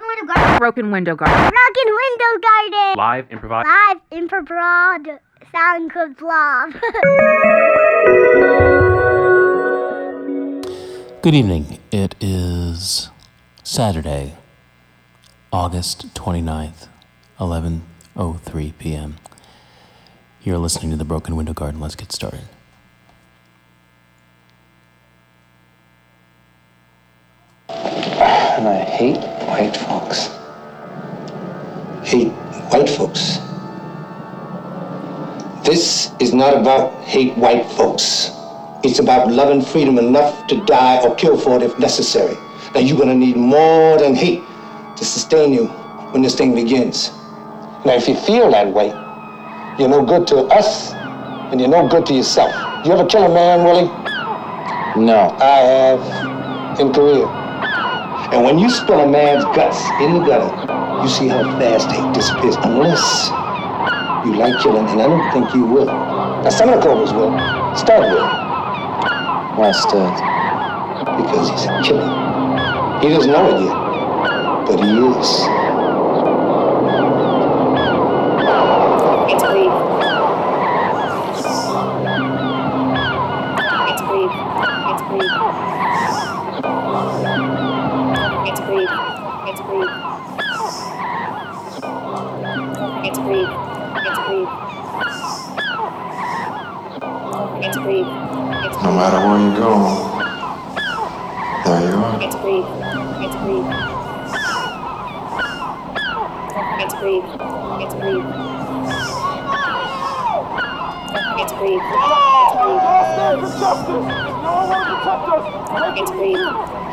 Broken window garden. Broken window garden. Broken window garden. Live improvise. Live infra sound good blob. Good evening. It is Saturday, August 29th, 11:03 p.m. You're listening to the Broken Window Garden. Let's get started. And I hate white folks. hate white folks. This is not about hate white folks. It's about loving freedom enough to die or kill for it if necessary. Now you're gonna need more than hate to sustain you when this thing begins. Now if you feel that way, you're no good to us and you're no good to yourself. You ever kill a man, Willie? No. I have in Korea. And when you spill a man's guts in the gutter, you see how fast hate disappears. Unless you like killing, and I don't think you will. Now some of the cobras will. Stud will, Why stud? because he's a killer. He doesn't know it yet, but he is.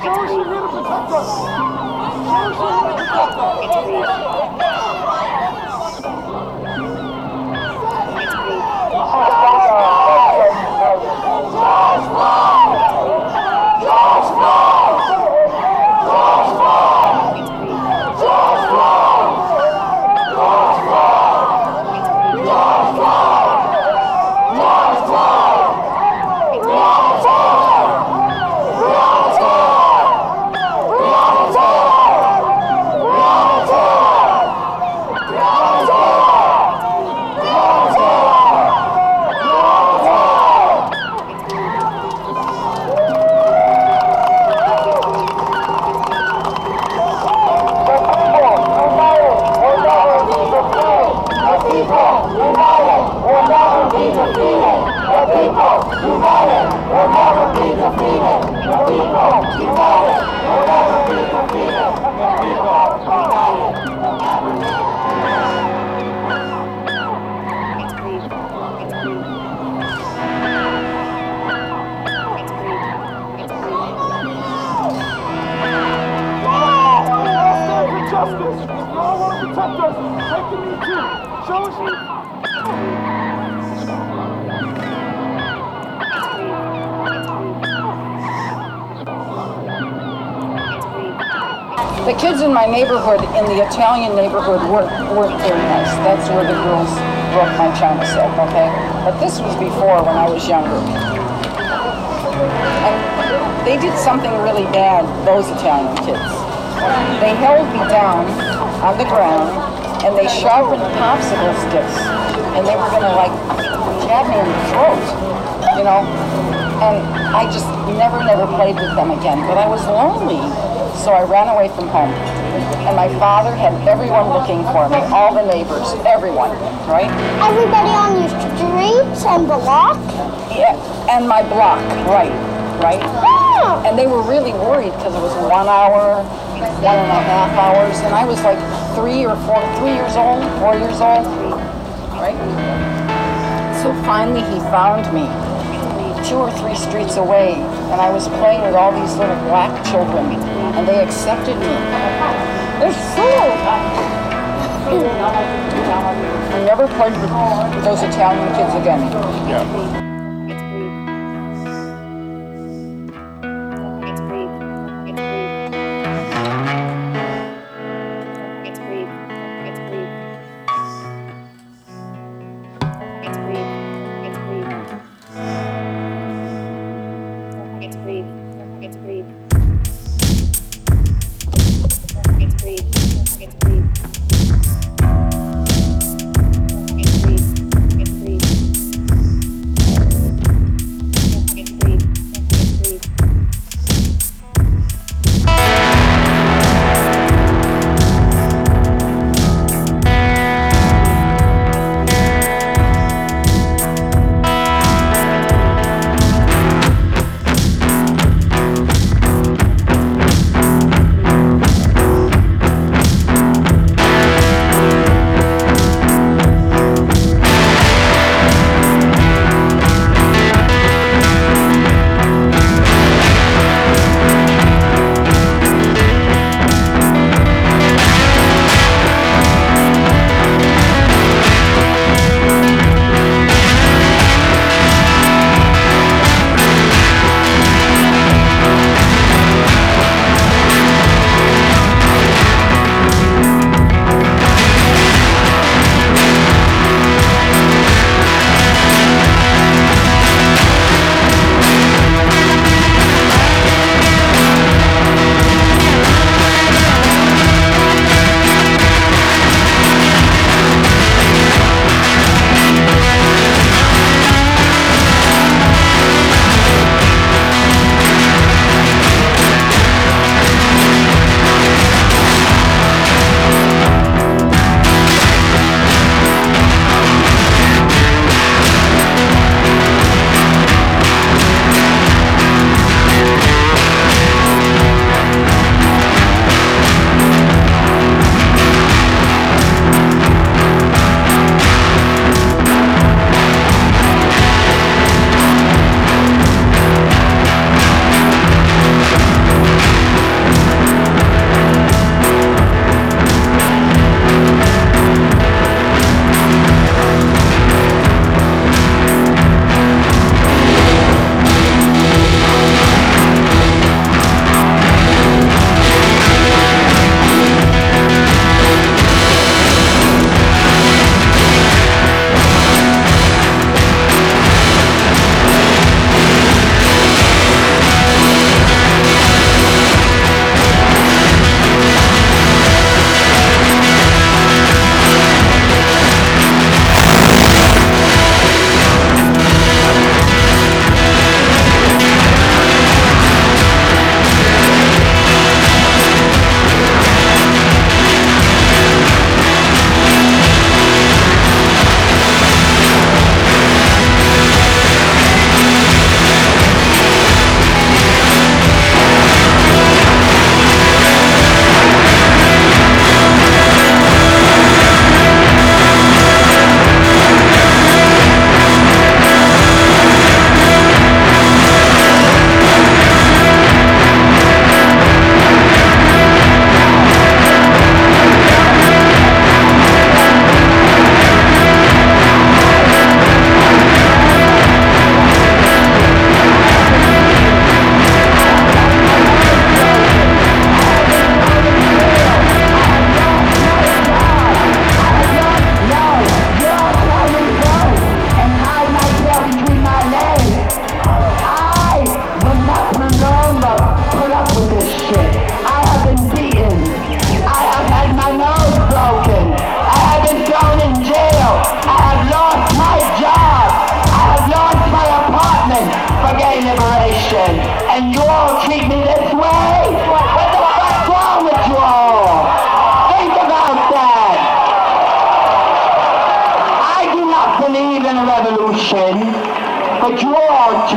정신을 붙잡고 정신을 붙잡고 kids in my neighborhood, in the Italian neighborhood, weren't, weren't very nice. That's where the girls broke my china set, okay? But this was before when I was younger. And they did something really bad, those Italian kids. They held me down on the ground and they sharpened popsicle sticks and they were gonna like jab me in the throat, you know? And I just never, never played with them again. But I was lonely, so I ran away from home. And my father had everyone looking for me, all the neighbors, everyone, right? Everybody on your streets and the block. Yeah, and my block, right, right? Ah! And they were really worried because it was one hour, one and a half hours, and I was like three or four, three years old, four years old, right? So finally he found me two or three streets away, and I was playing with all these little black children, and they accepted me. They're so. I never played with those Italian kids again. It's forget to breathe. Don't forget to breathe.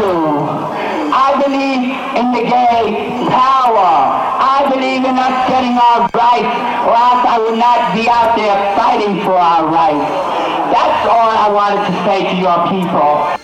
Do. I believe in the gay power. I believe in us getting our rights, or else I would not be out there fighting for our rights. That's all I wanted to say to your people.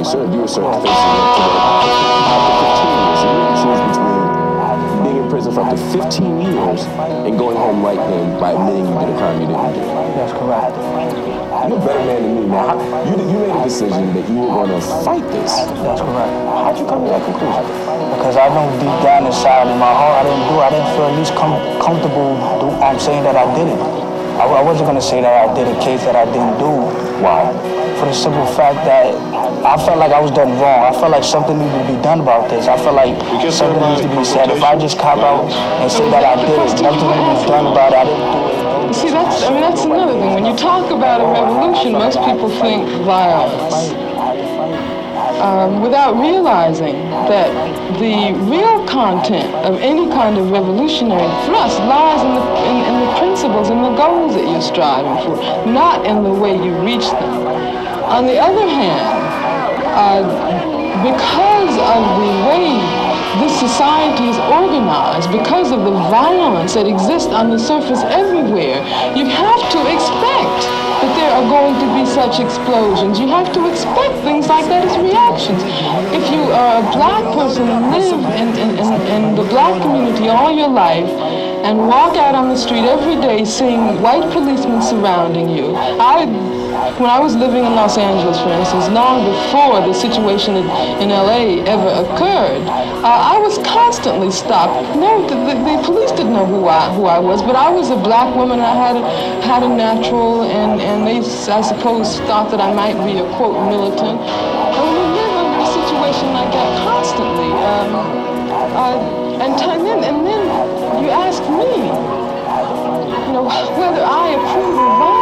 Years you already served. You were served facing up to to 15 years. You to choose between being in prison for up to 15 years and going home right then by admitting you did a crime you didn't do. That's correct. You're a better man than me now. You, you made a decision that you were going to fight this. That's correct. How'd you come to that conclusion? Because I know deep down inside in my heart, I didn't do. it. I didn't feel at least com- comfortable do, um, saying that I did it. I, I wasn't gonna say that I did a case that I didn't do. Why? For the simple fact that I felt like I was done wrong. I felt like something needed to be done about this. I felt like something needs to be said. If I just cop out and say that I did it, nothing will be done about it. I didn't do it. See, that's, I mean, that's another thing. When you talk about a revolution, most people think violence. Um, without realizing that the real content of any kind of revolutionary thrust lies in the, in, in the principles and the goals that you're striving for, not in the way you reach them. On the other hand, uh, because of the way this society is organized, because of the violence that exists on the surface everywhere, you have to expect that there are going to be such explosions. You have to expect things like that as reactions. If you are a black person and live in, in, in, in the black community all your life and walk out on the street every day seeing white policemen surrounding you, I when I was living in Los Angeles, for instance, long before the situation in, in LA ever occurred, uh, I was constantly stopped. No, the, the, the police didn't know who I who I was, but I was a black woman. I had a, had a natural, and and they, I suppose, thought that I might be a quote militant. And you live under a situation like that constantly, um, uh, and, t- and then and then you ask me, you know, whether I approve of violence.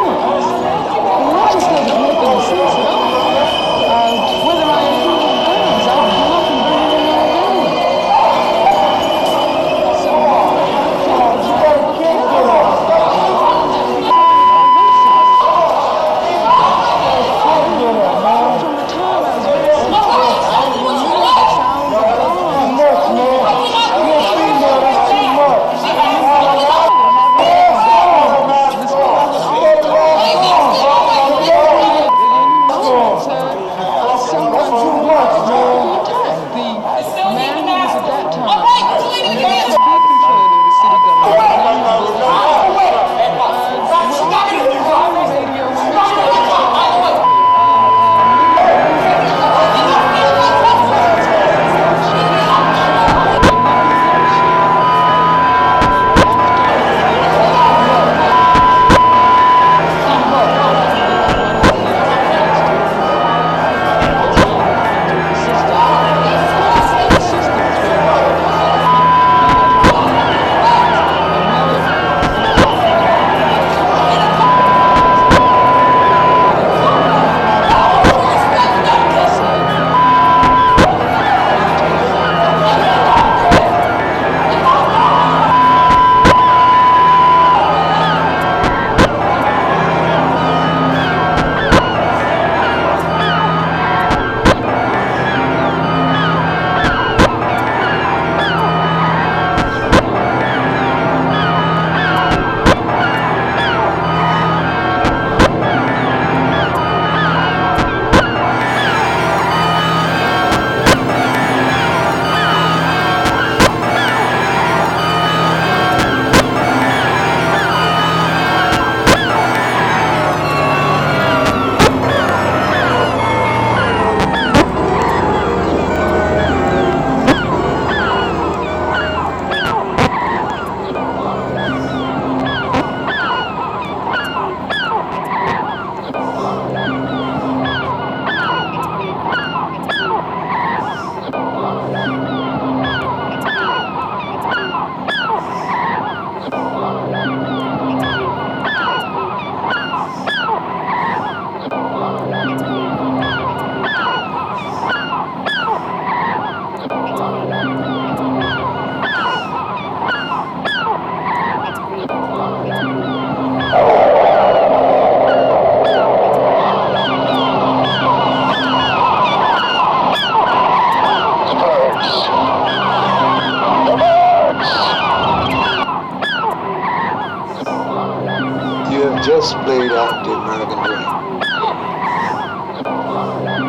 just played out the American dream.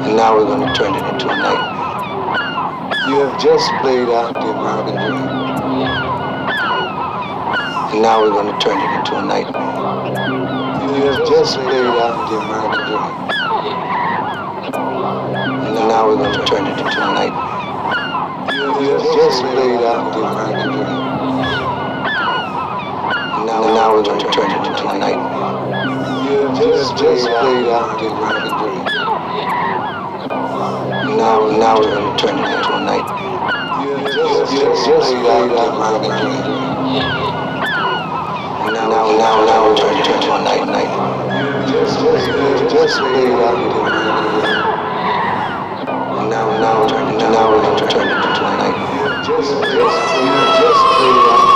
And now we're going to turn it into a nightmare. You have just played out the American dream. And now we're going to turn it into a nightmare. You have just played out the American dream. And now we're going to turn it into a nightmare. You have just played out the American dream and now we're going to turn it into a night. Just, just played out the. And now, now we're going to turn it into a night. Just, just, just played out the. And now, now, now, now we're turning it into a night, night. Just, just, just played out the American dream. Now, now, now we're going to turn it into a night. Just, just, just played out.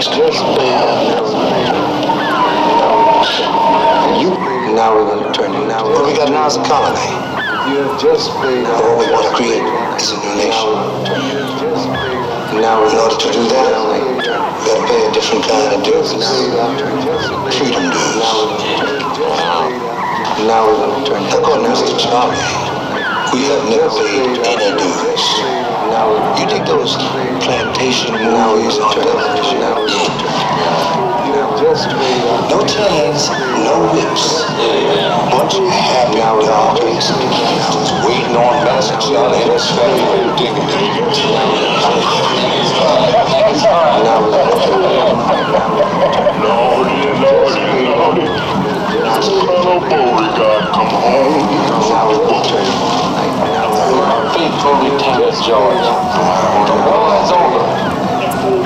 Eh? You have just. You. Now we're going to turn it. Now we got now is a colony. You have just played out. All we want to create is a new nation. Now, in order to do that, we gotta pay a different kind of dues. Freedom dues. Now we're gonna turn it. According to Mr. Charlie, we have never paid any dues. You dig those plantation movies on television? No chains, no whips. Bunch of happy dogs waiting on message down in his family digging Lordy, lordy, lordy. Little boy got come home. Faithful Lieutenant George, the war is over,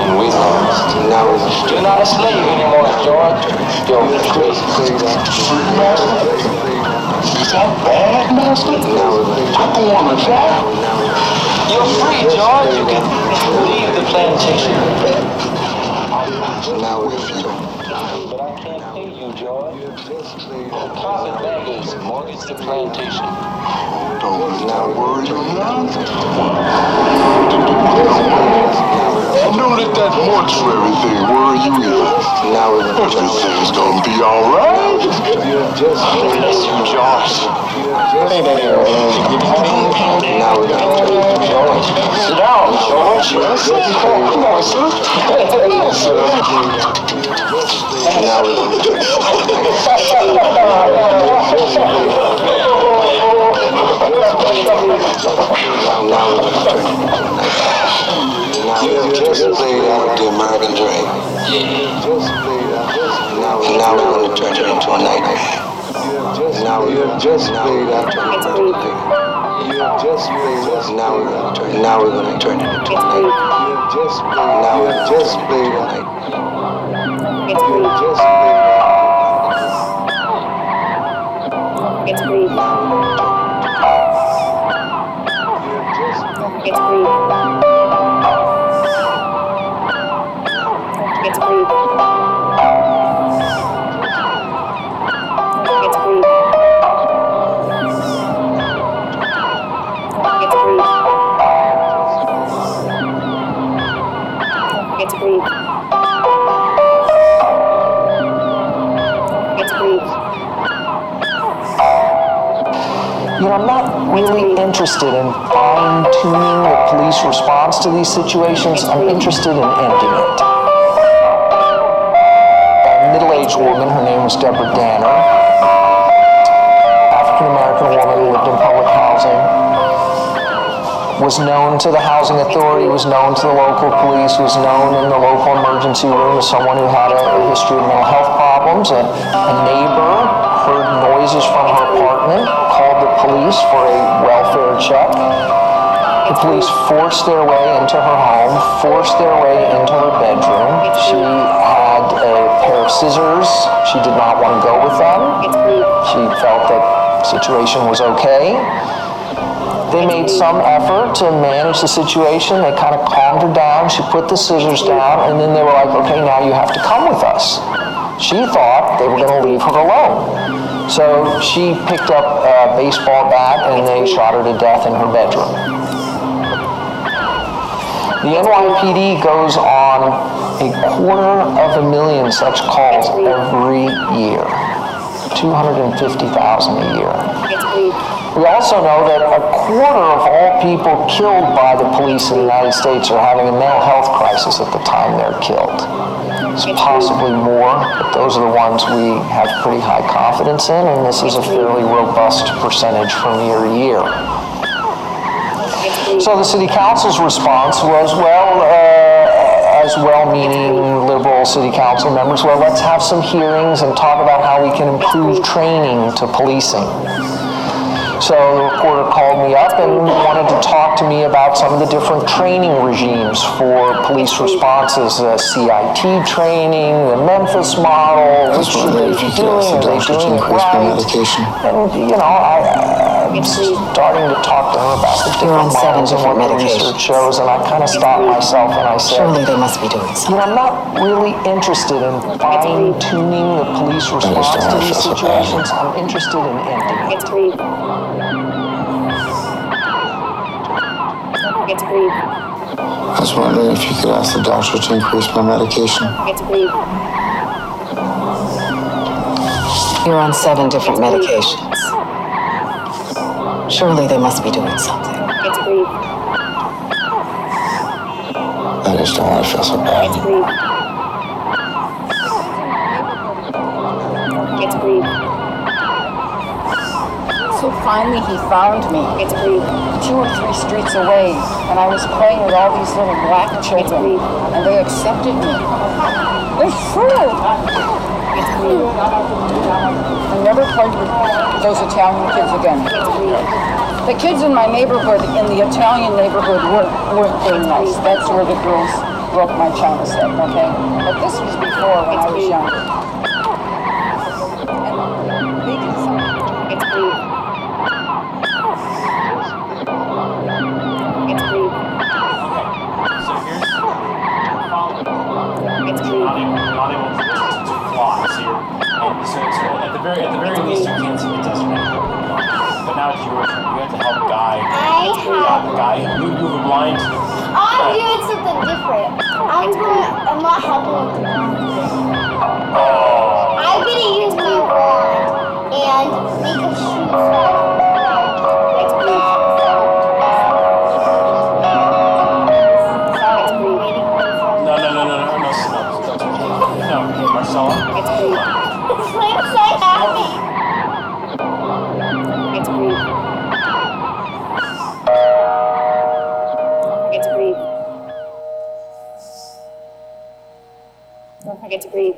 and we lost. You're not a slave anymore, George. You're free. Free master? Is that bad, master? I don't want to die. You're free, George. You can leave the plantation. Now we're free. But I can't pay you, George. Carpet baggers mortgage the plantation. Don't not worry now. I know that that mortuary thing worry you either. Now we're gonna turn it. Everything's gonna be alright. Bless you, George. Now we're gonna turn it. George. Sit down, George. Come on, sir. Now we're gonna turn it. Now we're gonna turn it into a night. Now you have just played out the American dream. Now, we're gonna turn it into a nightmare. Now you have just played out the American dream. Now we're gonna turn. Now we're gonna turn it into a night. Now have just played a night. Just played. It's free. really interested in fine tuning the police response to these situations. I'm interested in ending it. A middle aged woman, her name was Deborah Danner, African American woman who lived in public housing, was known to the housing authority, was known to the local police, was known in the local emergency room as someone who had a, history of mental health problems. a, a neighbor heard noises from her apartment called the police for a welfare check. The police forced their way into her home, forced their way into her bedroom. She had a pair of scissors. She did not want to go with them. She felt that situation was okay. They made some effort to manage the situation. They kind of calmed her down. She put the scissors down, and then they were like, okay, now you have to come with us. She thought they were going to leave her alone. So she picked up a baseball bat and they shot her to death in her bedroom. The NYPD goes on a quarter of a million such calls every year. 250,000 a year. We also know that a quarter of all people killed by the police in the United States are having a mental health crisis at the time they're killed. It's possibly more, but those are the ones we have pretty high confidence in, and this is a fairly robust percentage from year to year. So the city council's response was, well, uh, as well-meaning liberal city council members, well, let's have some hearings and talk about how we can improve training to policing. So the reporter called me up and wanted to talk to me about some of the different training regimes for police responses, uh, CIT training, the Memphis model, which should they be doing, are they doing it right? And, you know, I, starting to talk to her about the You're on different seven models and what different the research medications. shows, and I kind of stopped myself and I said, Surely they must be doing you something. know, I'm not really interested in fine tuning the police response to these situations. I'm interested in ending it. Forget to breathe. I was wondering if you could ask the doctor to increase my medication. Forget to breathe. You're on seven different medications. Surely they must be doing something. Forget to breathe. I just don't want to feel so bad. Forget to breathe. Forget to breathe. So finally he found me. Forget to breathe. two or three streets away, and I was playing with all these little black children, and they accepted me. They're free. Forget to breathe. I never played with those Italian kids again. Forget to breathe. The kids in my neighborhood, in the Italian neighborhood, weren't, weren't very nice. That's where the girls broke my china set, okay? But this was before when I was young. I'm the guy who knew you blind. I'm doing something different. I'm, gonna, I'm not helping. Don't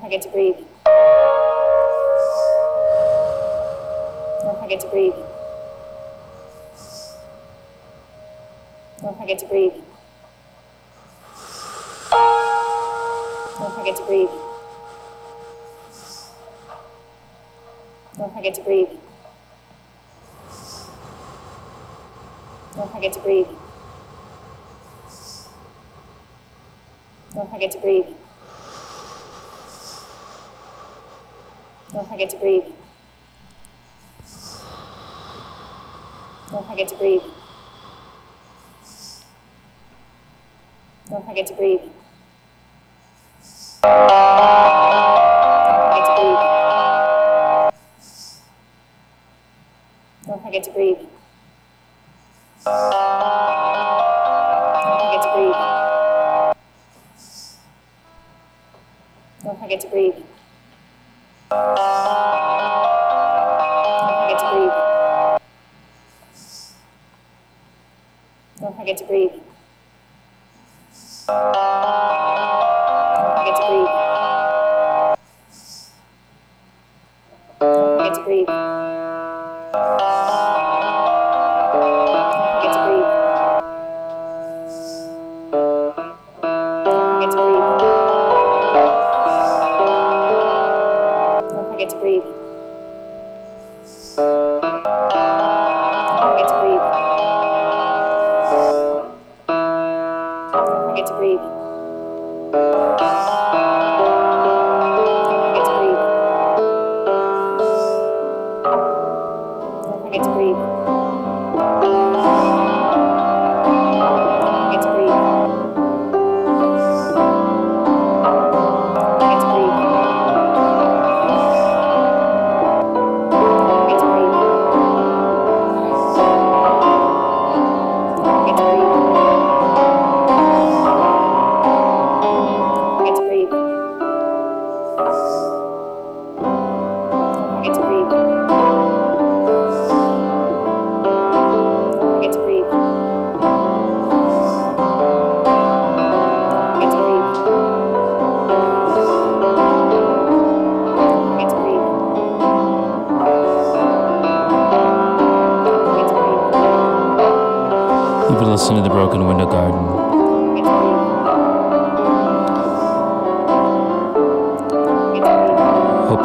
forget to breathe. Don't forget to breathe. Don't forget to breathe. Don't forget to breathe. Don't forget to breathe. Don't forget to breathe. Don't forget to breathe. Don't forget to breathe. Don't forget to breathe. Don't forget to breathe. Don't forget to breathe. Don't forget to breathe. grief.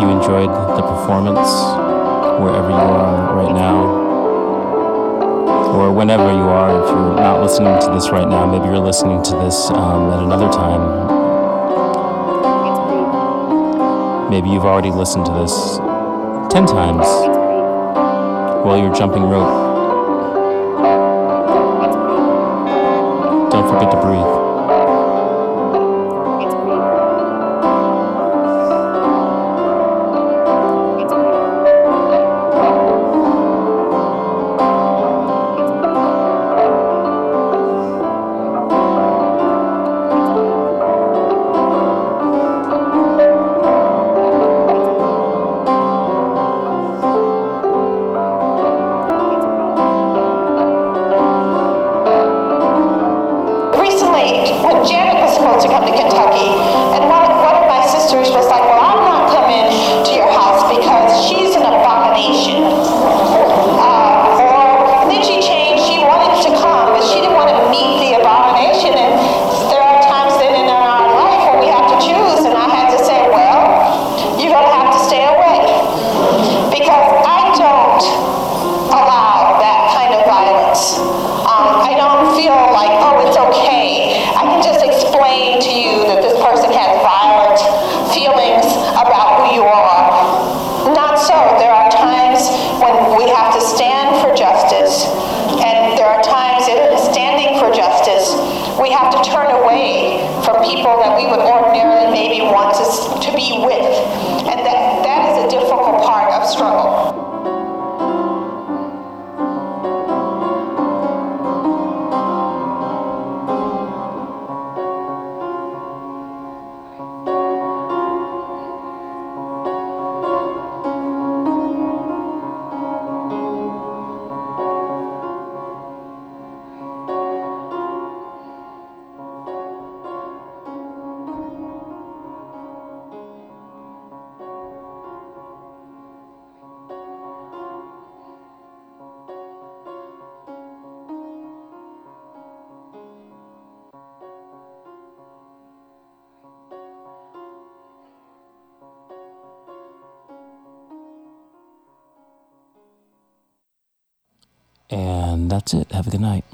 you enjoyed the performance wherever you are right now. Or whenever you are, if you're not listening to this right now, maybe you're listening to this um, at another time. Maybe you've already listened to this 10 times while you're jumping rope. Don't forget to breathe. wait for Jennifer Scott to come to Kentucky. that's it. Have a good night.